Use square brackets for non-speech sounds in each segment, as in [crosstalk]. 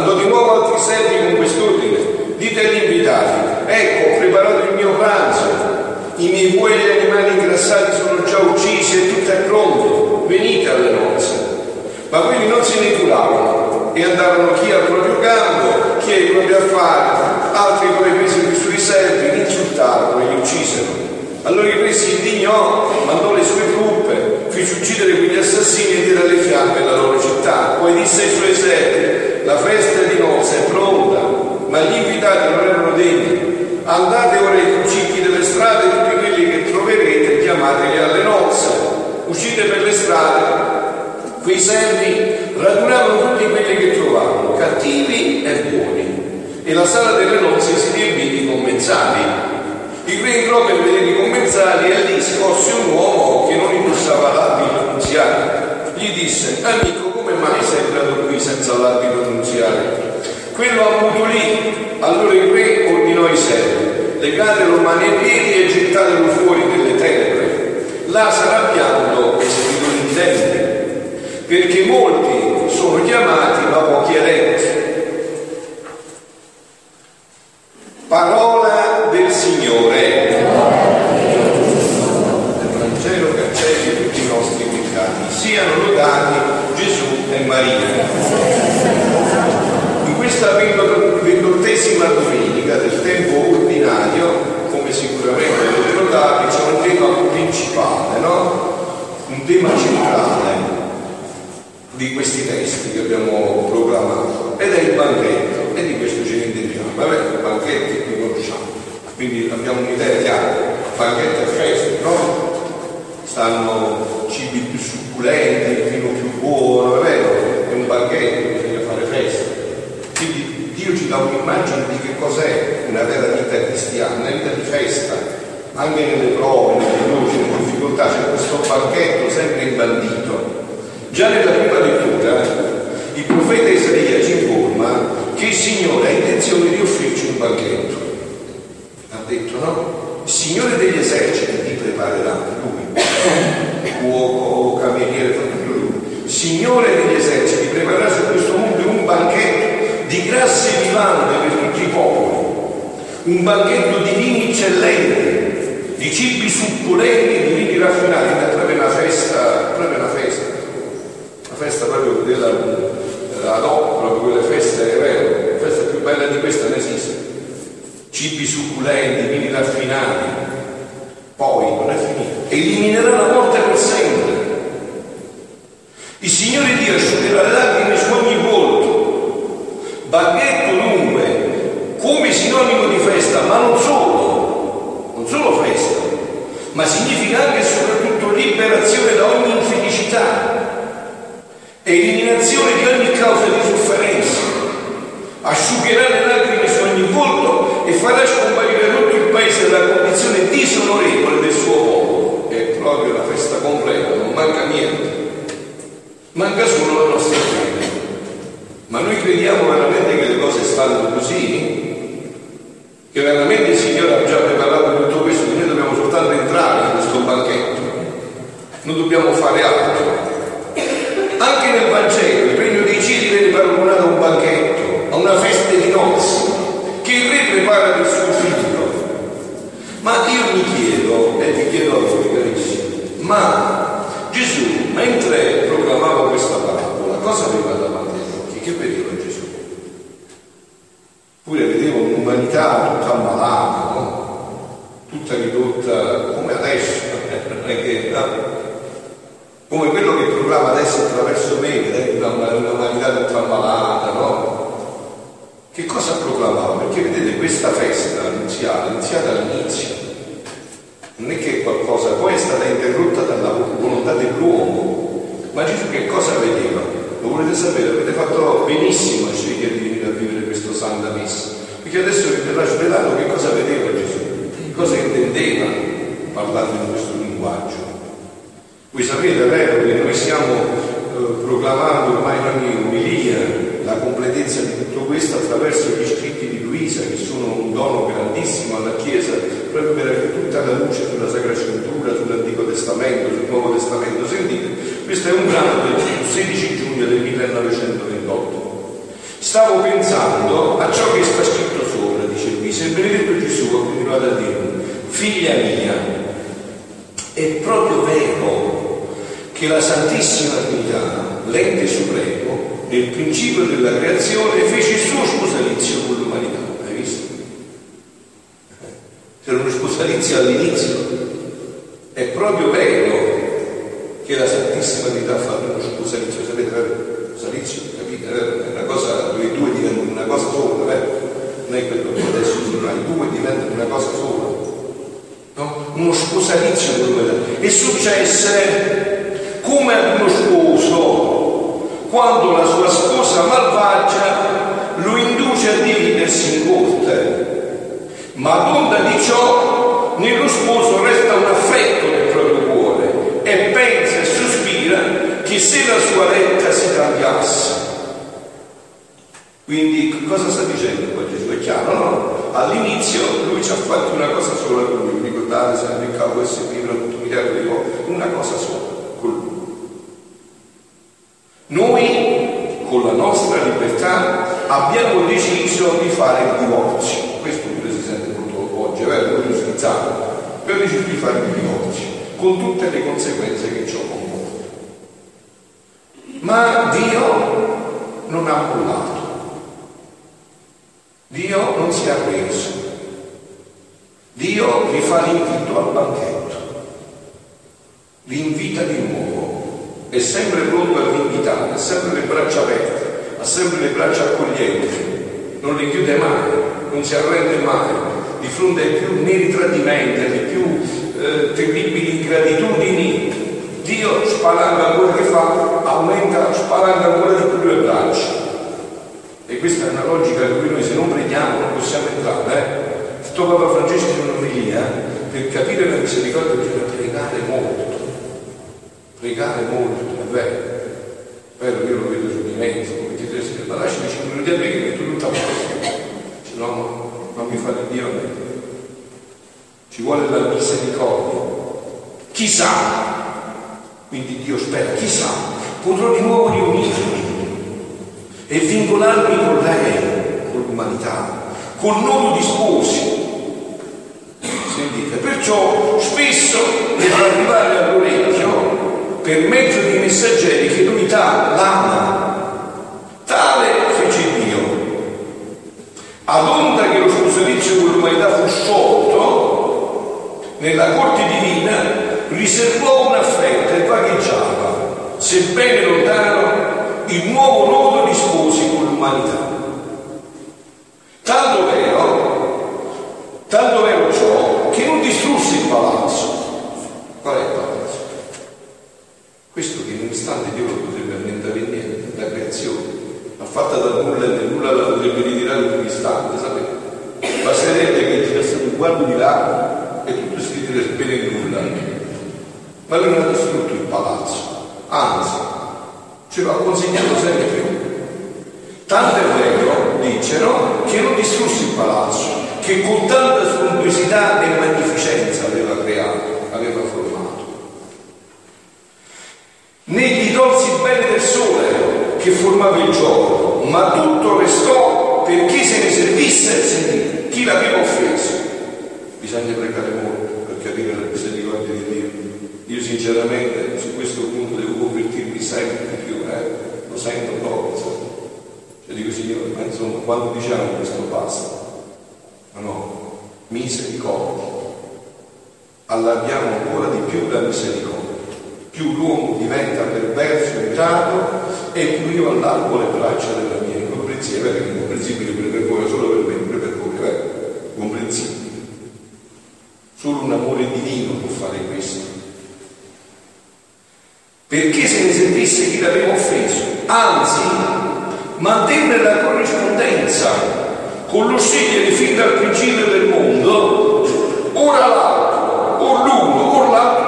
Mandò di nuovo altri servi con quest'ordine, dite agli invitati, ecco ho preparato il mio pranzo, i miei buoi e gli animali ingrassati sono già uccisi e tutto è pronto, venite alle nozze. Ma quelli non se ne curavano e andavano chi al proprio campo, chi ai propri affari, altri poi presero i suoi servi, li insultarono e li uccisero. Allora il re si indignò, mandò le sue truppe, fece uccidere quegli assassini e tirò le fiamme la loro città. Poi disse ai suoi servi, la festa di nozze è pronta, ma gli invitati non erano degni. Andate ora ai cicchi delle strade tutti quelli che troverete, chiamateli alle nozze. Uscite per le strade. Quei servi radunavano tutti quelli che trovavano, cattivi e buoni. E la sala delle nozze si riempì di commensali. Il re entrò per vedere i commensali e lì scosse un uomo che non indossava l'abito nuziale. Gli disse, amico, come mai sei entrato qui senza l'abito nuziale? Quello ammutolì. Allora il re ordinò ai servi, legatelo mani e piedi e gettatelo fuori delle tenebre. Là sarà pianto e stridente, perché molti sono chiamati ma pochi eletti. Parola del Signore. Del Vangelo cancelli tutti i nostri peccati. Siano lodati Gesù e Maria. In questa ventottesima domenica del tempo ordinario, come sicuramente avete notato, c'è un tema principale, no? Un tema centrale di questi testi che abbiamo proclamato ed è il banchetto e di questo ce ne intendiamo. Vabbè, i banchetti li conosciamo, quindi abbiamo un'idea chiara, banchetto e feste, no? Stanno cibi più succulenti, il vino più buono, è vero? È un banchetto, bisogna fare festa. Quindi Dio ci dà un'immagine di che cos'è una vera vita cristiana, una vita di festa, anche nelle prove, nelle luci, nelle difficoltà, c'è questo banchetto sempre imbandito. Già nella prima lettura il profeta Isaia ci informa che il Signore ha intenzione di offrirci un banchetto. Ha detto no? Il Signore degli eserciti ti preparerà lui, [coughs] cuoco, cameriere, lui. Signore degli eserciti preparerà su questo mondo un banchetto di grasse vivande per tutti i popoli, un banchetto di vini eccellenti, di cibi succulenti, di vini raffinati, è proprio una festa, proprio una festa festa proprio della ad hoc, proprio quelle feste, è vero, la festa più bella di questa non esiste. Cibi succulenti, vini raffinati, poi non è finito. Eliminerà la morte per sempre. Il Signore Dio asciugherà le lacrime su ogni volto. Banchetto dunque, come sinonimo di festa, ma non solo, non solo festa, ma significa anche e soprattutto liberazione da ogni infelicità, eliminazione di ogni causa di sofferenza, asciugherà le lacrime su ogni volto e farà scomparire tutto il paese dalla condizione disonorevole del suo popolo. È proprio la festa completa, non manca niente. Manca solo la nostra fede. Ma noi crediamo veramente che le cose stanno così? Che veramente il Signore ha già preparato tutto questo, che noi dobbiamo soltanto entrare in questo banchetto. Non dobbiamo fare altro. Anche nel Vangelo il regno dei cieli viene paragonato a un banchetto, a una festa di nozze, che il re prepara per suo figlio. Ma io mi chiedo, e vi chiedo a voi carissimi, ma Gesù, mentre proclamava questa parabola, cosa aveva davanti agli occhi? Che vedeva Gesù? Pure vedeva un'umanità tutta ammalata, no? Tutta ridotta come adesso, non è che... No? come quello che proclama adesso attraverso me, vedete una, una umanità tutta ammalata, no? Che cosa proclamava? Perché vedete questa festa iniziale, iniziata all'inizio, non è che qualcosa, poi è stata interrotta dalla volontà dell'uomo, ma Gesù che cosa vedeva? Lo volete sapere? Avete fatto benissimo a scegliere di venire a vivere questo Santa Messa, perché adesso vi verrà svelato che cosa vedeva Gesù, cosa intendeva parlando in questo linguaggio. Voi sapete, è vero, che noi siamo eh, proclamando ormai in ogni umilia la completezza di tutto questo attraverso gli scritti di Luisa, che sono un dono grandissimo alla Chiesa, proprio per avere tutta la luce sulla Sacra Scrittura, sull'Antico Testamento, sul Nuovo Testamento. Sentite, questo è un brano del 16 giugno del 1928. Stavo pensando a ciò che sta scritto sopra, dice Luisa, e benedetto Gesù ha continuato a dirmi, figlia mia, è proprio vero che la Santissima Trinità, l'ente supremo, nel principio della creazione, fece il suo sposalizio con l'umanità. Hai visto? C'era uno sposalizio all'inizio. È proprio vero che la Santissima Trinità fa uno sposalizio. Sapete, vero? Sposalizio, capite? È una cosa dove i due diventano una cosa sola, vero? Non è quello che adesso sono i due diventano una cosa sola. No? Uno sposalizio con l'umanità. E successe come ad uno sposo quando la sua sposa malvagia lo induce a dividersi in corte. Ma ad onda di ciò, nello sposo resta un affetto del proprio cuore e pensa e sospira che se la sua letta si cambiasse. Quindi cosa sta dicendo qua Gesù? È chiaro, no? All'inizio lui ci ha fatto una cosa sola con ricordate se nel capo SP per miliardo di volte, una cosa sola con lui. Noi, con la nostra libertà, abbiamo deciso di fare il divorzio. Questo pure si sente molto oggi, è vero? Noi schizzato. Abbiamo deciso di fare il divorzio, con tutte le conseguenze che ciò comporta. Ma Dio non ha mollato. Dio non si è arreso. Dio vi fa l'invito al banchetto. Vi invita di nuovo è sempre pronto a invitare, ha sempre le braccia aperte, ha sempre le braccia accoglienti, non le chiude mai, non si arrende mai di fronte ai più neri tradimenti, alle più eh, terribili ingratitudini. Dio spalanga quello che fa, aumenta, spalanga ancora di più le braccia. E questa è una logica in cui noi se non preghiamo non possiamo entrare. Eh? Sto Papa Francesco in un'omelia, per capire la misericordia bisogna pregare molto pregare molto, è vero, è vero, io lo vedo su di me, come ti dice, ma lasciami 5 minuti a me che metto tutta la se no non mi fa di Dio a me. Ci vuole la misericordia. Chissà, quindi Dio spera, chissà, potrò di nuovo riunirmi e vincolarmi con lei, con l'umanità, col nodo di sposi. Sentite, perciò spesso fa arrivare all'orecchio per mezzo di messaggeri che l'unità l'ama. Tale fece Dio. Ad onda che lo sposalizio con l'umanità fu sciolto, nella corte divina riservò un affetto e vagheggiava, sebbene lontano, il nuovo nodo di sposi con l'umanità. Tanto vero, tanto vero ciò, che non distrusse il palazzo. Qual è il palazzo? Questo che in un istante Dio lo potrebbe aumentare in niente, la creazione, ma fatta da nulla nel nulla la potrebbe ritirare in un istante, sapete? Basterebbe che girasse un guardo di là e tutto si ritirerebbe in nulla. Ma lui non ha distrutto il palazzo, anzi, ce l'ha consegnato sempre più. Tanto è vero, dicono, che non distrusse il palazzo, che con tanta sontuosità e magnificenza aveva creato, aveva formato né gli tolsi il bene del sole che formava il giorno, ma tutto restò per chi se ne servisse, sentite, chi l'aveva offeso. Bisogna pregare molto per capire la misericordia di Dio. Io sinceramente su questo punto devo convertirmi sempre di più, eh? lo sento proprio, insomma. Cioè dico Signore, ma insomma, quando diciamo questo basta? Ma no, misericordia. Allarghiamo ancora di più la misericordia più l'uomo diventa perverso e dato e più io allargo le braccia della mia incomprensibile, perché incomprensibile pure per voi, solo per me, per voi, vero? Comprensibile. Solo un amore divino può fare questo. Perché se ne sentisse chi l'aveva offeso, anzi, mantenne la corrispondenza con lo scegliere fin dal principio del mondo, ora l'altro, o l'uno, o l'altro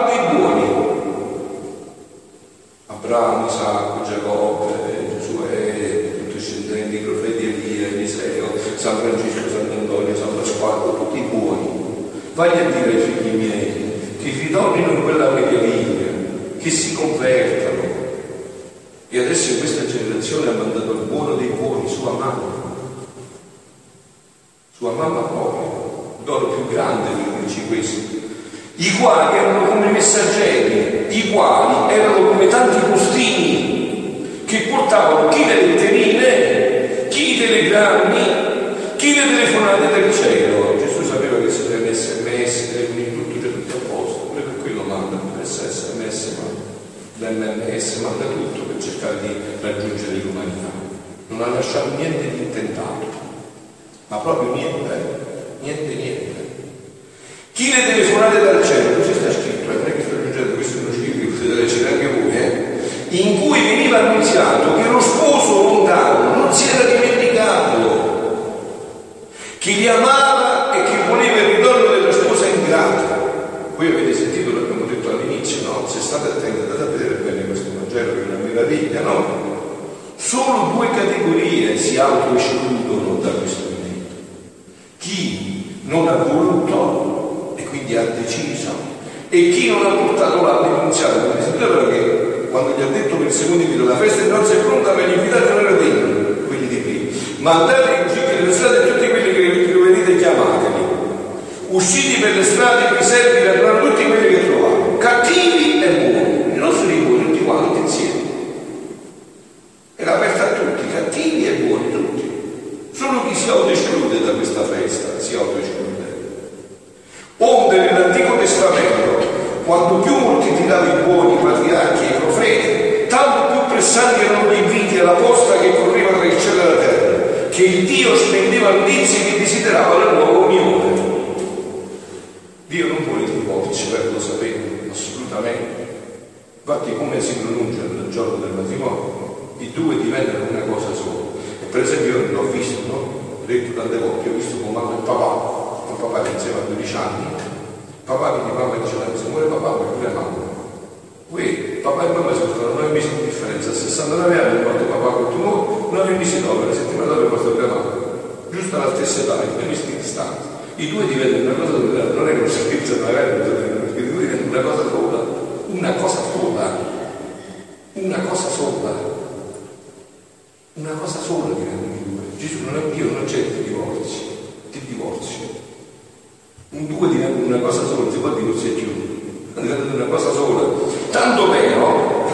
Abramo, Isacco, Giacobbe, Giosuè, tutti i discendenti, i profeti Elia, Eliseo, San Francesco, Sant'Antonio, San Pasquale, tutti buoni. Vai a dire ai figli miei che ritornino in quella meraviglia, che si convertano. E adesso questa generazione ha mandato il buono dei buoni, sua mamma. Sua mamma proprio, il dono più grande per dirci questo i quali erano come messaggeri, i quali erano come tanti postini che portavano chi le letterine, chi i telegrammi, chi le telefonate del cielo. Gesù sapeva che se deve sms, telefoni, tutto c'è tutto a posto, per quello manda sms, manda l'MMS, manda tutto per cercare di raggiungere l'umanità. Non ha lasciato niente di intentato, ma proprio niente, niente, niente. Chi le telefonate dal cielo, così sta scritto, eh, non è che sto aggiungendo questo è uno scritto, potete leggere anche voi, eh? in cui veniva annunziato che lo sposo lontano non si era dimenticato, che li amava e che voleva il ritorno della sposa ingrata. Voi avete sentito, l'abbiamo detto all'inizio, no? Se state attenti, andate a vedere bene questo Vangelo che è una meraviglia, no? Solo due categorie si autoescludono da questo momento. Chi non ha voluto quindi ha deciso. E chi non ha portato là denunziato come desiderio che quando gli ha detto per il secondo invito la festa non si è pronta per gli invitati non era dentro, quelli di prima. Mandate così che le strade tutti quelli che, venite chiamateli. Usciti per le strade, vi servi per tutti quelli che trovate, cattivi e buoni, i nostri buoni, tutti quanti insieme. Era aperta a tutti, cattivi e buoni, tutti. Solo chi si autoesclude da questa festa si autoesclude. Onde nell'Antico Testamento, quanto più moltiplicava i buoni, i patriarchi e i profeti, tanto più pressanti erano gli inviti alla posta che correva tra il cielo e la terra, che il Dio spendeva indizi che desiderava la nuova unione. Dio non vuole il divorzio, per lo sapete, assolutamente. Infatti come si pronuncia nel giorno del matrimonio, i due diventano una cosa sola. E per esempio io l'ho visto, no? Ho detto tante volte, ho visto con mamma e papà con papà che insieme a 12 anni, papà quindi mamma diceva se muore papà muore pure mamma. Qui papà e mamma si sono 9 mesi di differenza, a 69 anni quando papà continuò, 9 mesi dopo, la settimana dopo morto pure mamma. Giusto alla stessa età, in 9 mesi di distanza. I due diventano una cosa sola, non è uno servizio magari, due diventano una cosa sola, una cosa sola, una cosa sola, una cosa sola diventano i due. Gesù non è Dio, non c'è il divorzio, ti divorzio un due diventa una cosa sola, si può divorziare più, diventa una cosa sola. Tanto vero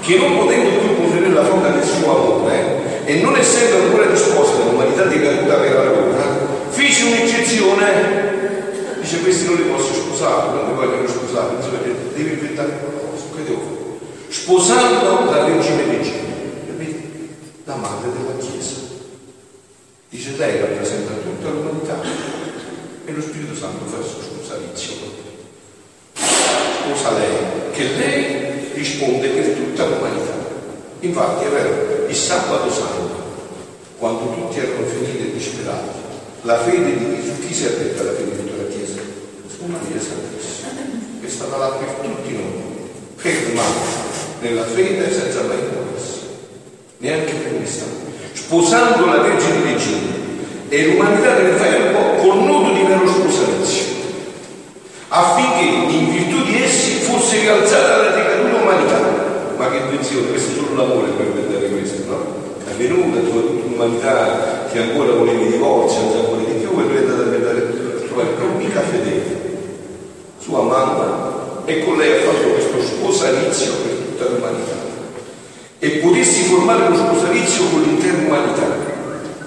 che non potendo più contenere la fonte del suo amore e non essendo ancora disposta l'umanità decaduta per allora, fece un'eccezione, dice questi non li posso sposare, non li vogliono sposare, insomma, devi inventare qualcosa, che devo fare? Sposando la Vergine Regina, capite? La madre della Chiesa. Dice lei rappresenta tutta l'umanità e lo Spirito Santo fa il suo sposalizio. Sposa lei, che lei risponde per tutta l'umanità. Infatti è vero, il sabato santo, quando tutti erano finiti e disperati, la fede di su chi si è detta la fede di tutta la Chiesa? Su Maria Santissima, che è stata là per tutti noi, ferma nella fede senza mai muoversi, neanche per un istante, sposando la Vergine Regina e l'umanità del verbo con nudo di vero sposalizio, affinché in virtù di essi fosse rialzata la decaduta umanità. Ma che intuizione, questo è solo l'amore per vedere questo, no? È venuta tutta l'umanità che ancora voleva i divorzi, ancora di più, e lui è andata a vedere, trovare l'unica fedele, sua mamma, e con lei ha fatto questo sposalizio per tutta l'umanità. E potessi formare lo sposalizio con l'intera umanità.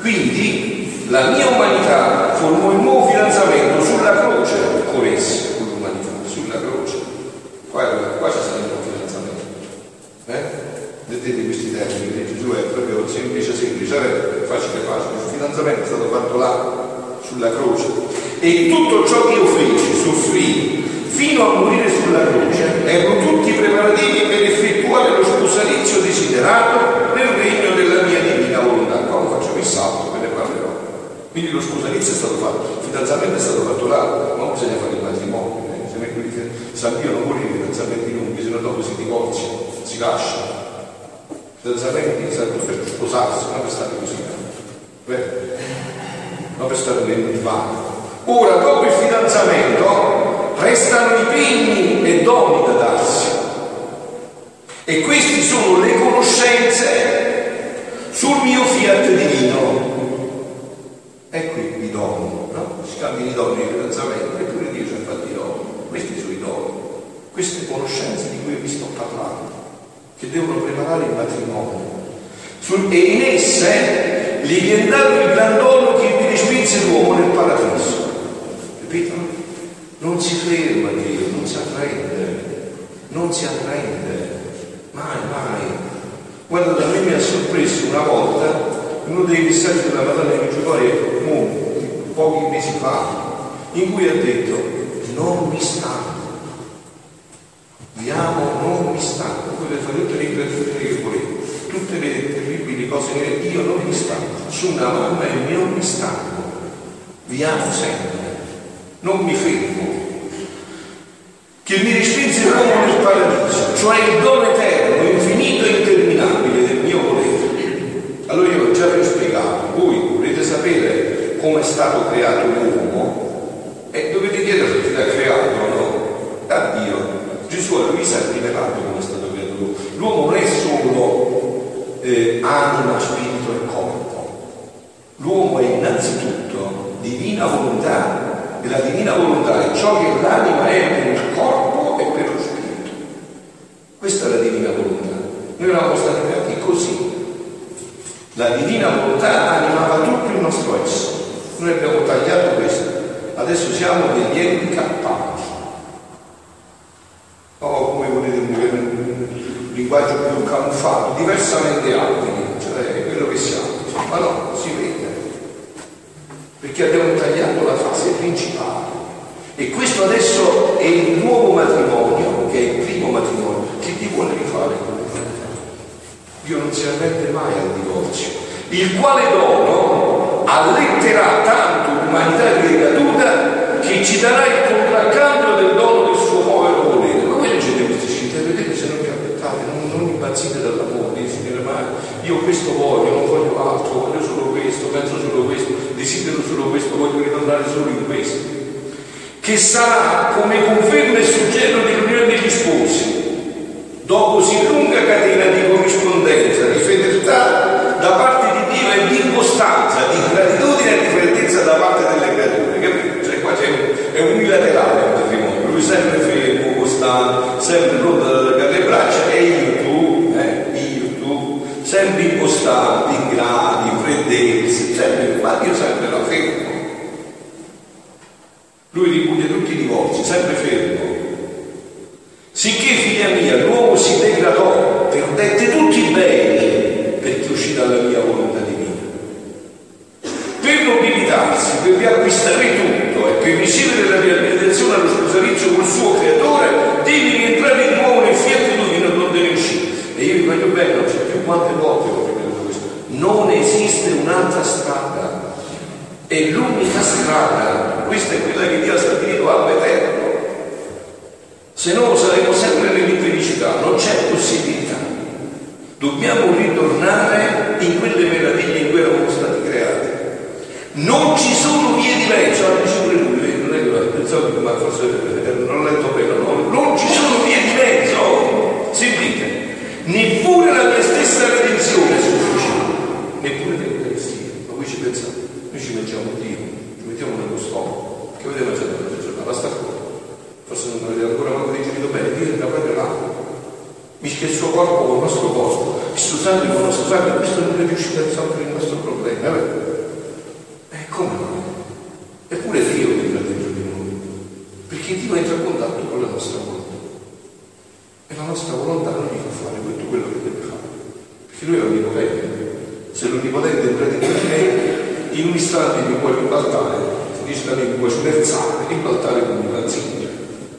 Quindi la mia umanità formò il nuovo fidanzamento sulla croce con essi, con l'umanità, sulla croce. Qua, qua c'è stato il nuovo fidanzamento. Eh? Vedete questi termini, Gesù è proprio semplice, semplice, è facile, facile. Il fidanzamento è stato fatto là, sulla croce. E tutto ciò che io feci, soffrì, fino a morire sulla croce, erano tutti preparativi per effettuare lo sposalizio desiderato nel regno della mia divina volontà. Qua faccio il salto, ve ne parlerò. Quindi lo sposalizio è stato fatto, il fidanzamento è stato fatto là, ma bisogna fare il matrimonio, eh? se ne San Dio non vuole i fidanzamenti lunghi, se no dopo si divorzia, si lascia. Fidanzamenti servono per sposarsi, non per stare così. Beh, non per stare nel divano. Ora, dopo il fidanzamento, restano i pegni e doni da darsi. E questi sono le conoscenze sul mio fiat divino. Ecco i doni, no? Si cambiano i doni di fidanzamento, eppure Dio ci ha fatto i doni. Questi sono i doni, queste conoscenze di cui vi sto parlando, che devono preparare il matrimonio. E in esse gli viene dato il gran dono che vi respinse l'uomo nel paradiso. Capito? Non si ferma Dio, non si arrende, non si arrende, mai, mai. Guarda, da me mi ha sorpreso una volta uno dei messaggi della Madonna di Giovanni, pochi mesi fa, in cui ha detto non mi stanco, vi amo, non mi stanco, potete fare tutte le ingratitudini che volete, tutte le terribili cose che io non mi stanco, su una mamma e non mi stanco, vi amo sempre non mi fermo, che mi respinse l'uomo nel paradiso, cioè il dono eterno, infinito e interminabile del mio volere. Allora io già vi ho spiegato, voi volete sapere come è stato creato l'uomo e dovete chiedere chi l'ha creato, no? A Dio. Gesù a Luisa ha rivelato come è stato creato l'uomo. L'uomo non è solo eh, anima, spirito e corpo. L'uomo è innanzitutto divina volontà della divina volontà è ciò che l'anima è per il corpo e per lo spirito. Questa è la divina volontà. Noi eravamo stati creati così. La divina volontà animava tutto il nostro essere. Noi abbiamo tagliato questo. Adesso siamo degli enti capaci. O oh, come volete un linguaggio più camuffato, diversamente abili, cioè quello che siamo. Ma no, si vede perché abbiamo tagliato la fase principale. E questo adesso è il nuovo matrimonio, che è il primo matrimonio, che ti vuole rifare Dio non si arrende mai al divorzio, il quale dono alletterà tanto l'umanità ricaduta che ci darà il contraccambio del dono del suo povero volere. Ma voi leggete questi citi, vedete se non vi aspettate, non, non impazzite dall'amore, Signore, ma io questo voglio, non voglio altro, voglio solo questo, penso solo questo desidero solo questo, voglio ritornare solo in questo, che sarà come conferma e suggello dell'unione degli sposi, dopo si lunga catena di corrispondenza, di fedeltà da parte di Dio e di costanza, di gratitudine e di freddezza da parte delle creature, capito? Cioè qua c'è un, è unilaterale il matrimonio, lui sempre fermo, costante, sempre pronto ad allargare le braccia e io tu, eh, io tu, sempre impostato, in gradi, in freddezza, sempre, ma io sempre la fermo. Lui ripudia tutti i divorzi, sempre fermo. Sicché, figlia mia, l'uomo si degradò, perdette tutti i beni perché uscì dalla mia volontà divina. Per nobilitarsi, per riacquistare tutto e per ricevere la realizzazione allo sposalizio col suo creatore, devi rientrare di nuovo nel fiat divino donde ne uscì. E io vi voglio bene, non so più quante volte ho ripetuto questo. Non esiste un'altra strada. È l'unica strada. Questa è quella che Dio ha stabilito all'eterno. Se no saremo sempre nell'infelicità, non c'è possibilità. Dobbiamo ritornare in quelle meraviglie in cui eravamo stati creati. Non ci sono vie di mezzo, ha detto pure lui, non è che pensavo ma forse non ho letto bene, no, non ci sono vie di mezzo, sentite, neppure neppure l'Eucaristia, ma voi ci pensate, noi ci mangiamo Dio, ci mettiamo nello stomaco, che avete mangiato questa giornata? Basta ancora, forse non avete ancora manco digerito bene, Dio era proprio là, mischia il suo corpo con il nostro corpo, il suo sangue con il nostro sangue, questo non è riuscito a risolvere il nostro problema, eh? E come mai? Eppure Dio entra dentro di noi, perché Dio entra in contatto con la nostra volontà. E la nostra volontà non gli fa fare tutto quello che deve fare, perché lui è onnipotente. Se l'onnipotente entra dentro di me, in un istante mi puoi ribaltare, dice da me mi puoi smerzare, ribaltare come una zinga.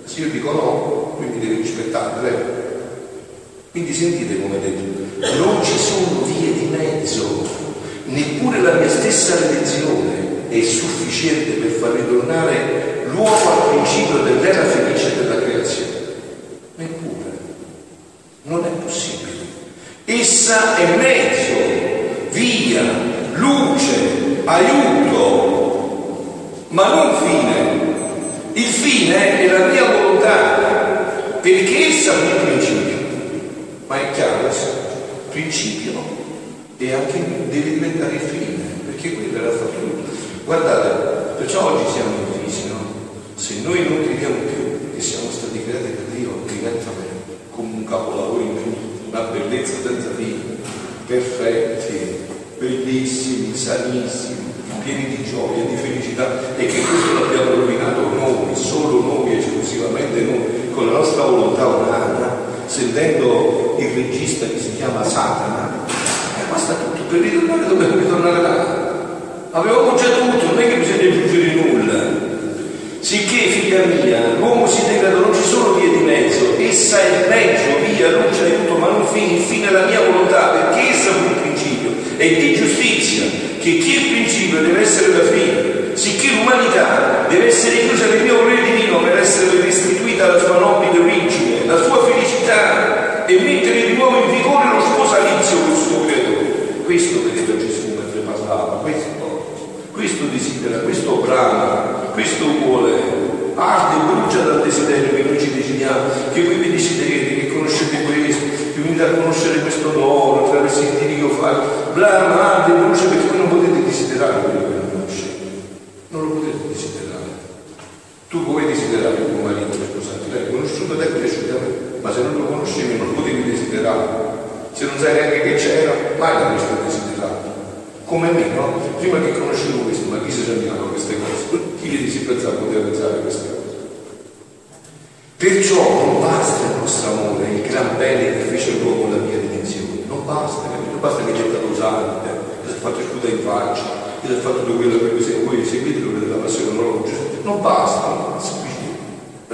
Se io dico no, lui mi deve rispettare, vero? Quindi sentite come detto, non ci sono vie di mezzo, neppure la mia stessa redenzione è sufficiente per far ritornare l'uomo al principio dell'era felice della creazione. Neppure. Non è possibile. Essa è mezzo, via, luce, aiuto, ma non fine. Il fine è la mia volontà, perché essa è il principio. Ma è chiaro, principio e anche deve diventare fine, perché quello era fatto. Guardate, perciò oggi siamo in crisi, no? Se noi non crediamo più che siamo stati creati da Dio direttamente, come un capolavoro infinito, una bellezza senza fine, perfetti, bellissimi, sanissimi, pieni di gioia, di felicità e che questo l'abbiamo rovinato noi, solo noi, esclusivamente noi, con la nostra volontà umana, sentendo il regista che si chiama Satana, e basta tutto, per ritornare dobbiamo ritornare là. Avevamo già tutto, non è che bisogna aggiungere nulla. Sicché, figlia mia, l'uomo si degrada, non ci sono vie di mezzo, essa è il mezzo, via, luce, aiuto, ma non fine, la mia volontà, perché essa fu il principio, e di giustizia, che chi è il principio deve essere la fine, sicché l'umanità deve essere chiusa nel mio volere divino per essere restituita alla sua nobile origine, la sua felicità, e mettere di nuovo in vigore lo sposalizio con il suo creatore. Questo vedeva Gesù mentre parlava, questo, questo desidera, questo brama, questo vuole, arde brucia dal desiderio che noi ci desideriamo, che voi vi desiderate, che conoscete questo, che venite a conoscere questo dono attraverso il diri che io faccio, blama, arde brucia perché non potete desiderare quello che non conoscete, non lo potete desiderare. Tu puoi desiderare tuo marito l'hai conosciuto, te è piaciuto a ma se non lo conoscevi non potevi desiderare. Se non sai neanche che c'era, mai l'avresti desiderato. Come me, no? Prima che conoscevo questo, ma chi si sognava queste cose? [laughs] Chi si pensava poteva pensare queste cose? Perciò non basta il nostro amore, il gran bene che fece l'uomo la mia dimensione. Non basta, non basta che ci ha dato usante, che si è fatto scuda in faccia, che si è fatto tutto quello che voi seguite quello della passione non Non basta, non basta.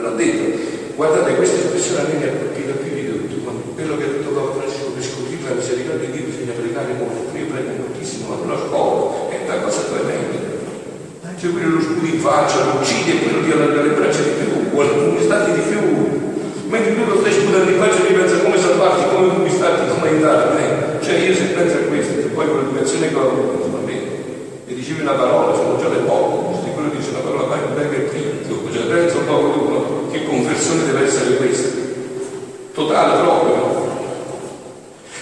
Ve l'ho detto, guardate questa espressione a me mi ha colpito più di tutto, quello che ha detto Papa Francesco per scoprire la misericordia di Dio bisogna pregare molto, io prego moltissimo, ma non la è una cosa tremenda. C'è quello lo scudo in faccia, lo uccide quello ti allarga le braccia di più, qualcuno stati di più. Mentre tu lo stai sputando in faccia e pensa come salvarti, come conquistarti, come aiutarti. Eh? Cioè io se penso a questo, poi con l'educazione che ho avuto, va bene, e dicevi una parola, sono già le poche, se quello dice una parola, vai un bel primo, cioè penso un po' uno, che conversione deve essere questa? Totale proprio.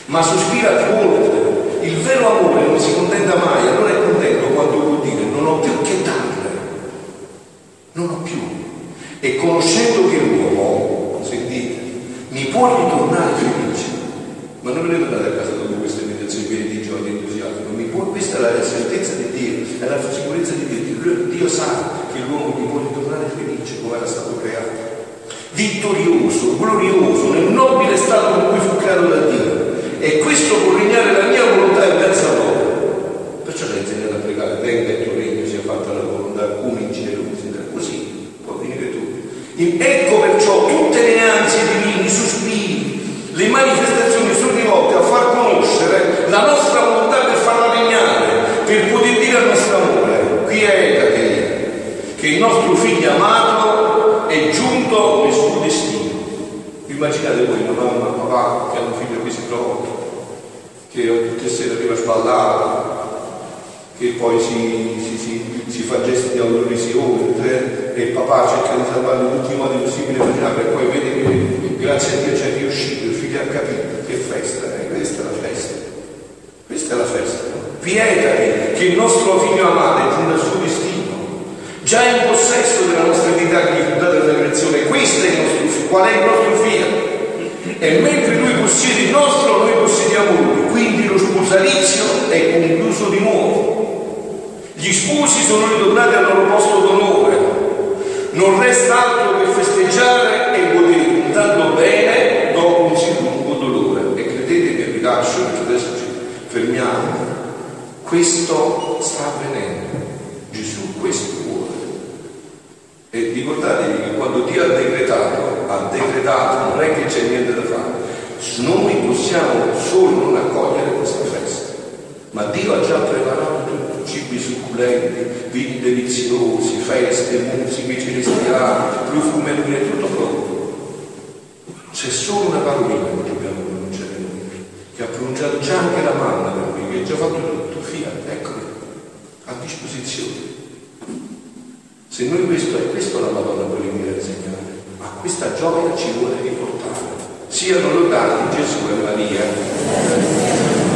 Ma sospira a volte. Il vero amore non si contenta mai, allora è contento quando vuol dire non ho più che darle. Non ho più. E conoscendo che l'uomo, sentite, mi può ritornare felice, ma non vedete andare a casa dopo queste meditazioni piene di gioia e di entusiasmo, mi può, questa è la certezza di Dio, è la sicurezza di Dio. Dio sa che l'uomo mi può ritornare felice come era stato creato vittorioso, glorioso, nel nobile stato con cui fu creato da Dio. E questo può regnare la mia volontà in mezzo a loro. Perciò le insegnate a pregare, venga il tuo regno, sia fatta la volontà, come in cielo, così può venire tu. Ecco perciò tutte le ansie divine, i sospiri, le manifestazioni sono rivolte a far conoscere la nostra volontà per farla regnare, per poter dire al nostro amore, quietati, che il nostro figlio amato è giunto nel suo destino. Immaginate voi una mamma, un papà che hanno un figlio che si trova, che tutte le sere arriva a sballare, che poi si, si, si, si fa gesti di autorisione eh, e il papà cerca di salvarlo in tutti i modi possibili e poi vede che grazie a Dio c'è riuscito, il figlio ha capito che festa, eh, questa è la festa. Questa è la festa. Pietari che il nostro figlio amato è giunto al suo destino, già in possesso della nostra vita che gli fu data dalla creazione. Questo è il nostro. Qual è il nostro figlio? E mentre lui possiede il nostro, noi possediamo lui. Quindi lo sposalizio è concluso di nuovo. Gli sposi sono ritornati al loro posto d'onore. Non resta altro che festeggiare e godere, puntando bene dopo un sì lungo dolore. E credete che vi lascio, perché adesso ci fermiamo. Questo sta avvenendo. Gesù questo vuole. E ricordatevi che quando Dio ha decretato, ha decretato, non è che c'è niente da fare. Noi possiamo solo non accogliere questa festa. Ma Dio ha già preparato tutto, cibi succulenti, vini deliziosi, feste, musiche celestiali, profumerie, è tutto pronto. C'è solo una parolina che dobbiamo pronunciare noi, che ha pronunciato già anche la manna per lui, che ha già fatto tutto, fiat, eccomi, a disposizione. Se noi questo è questo la Madonna vuole venire a insegnare, a questa gioia ci vuole riportare. Siano lodati Gesù e Maria.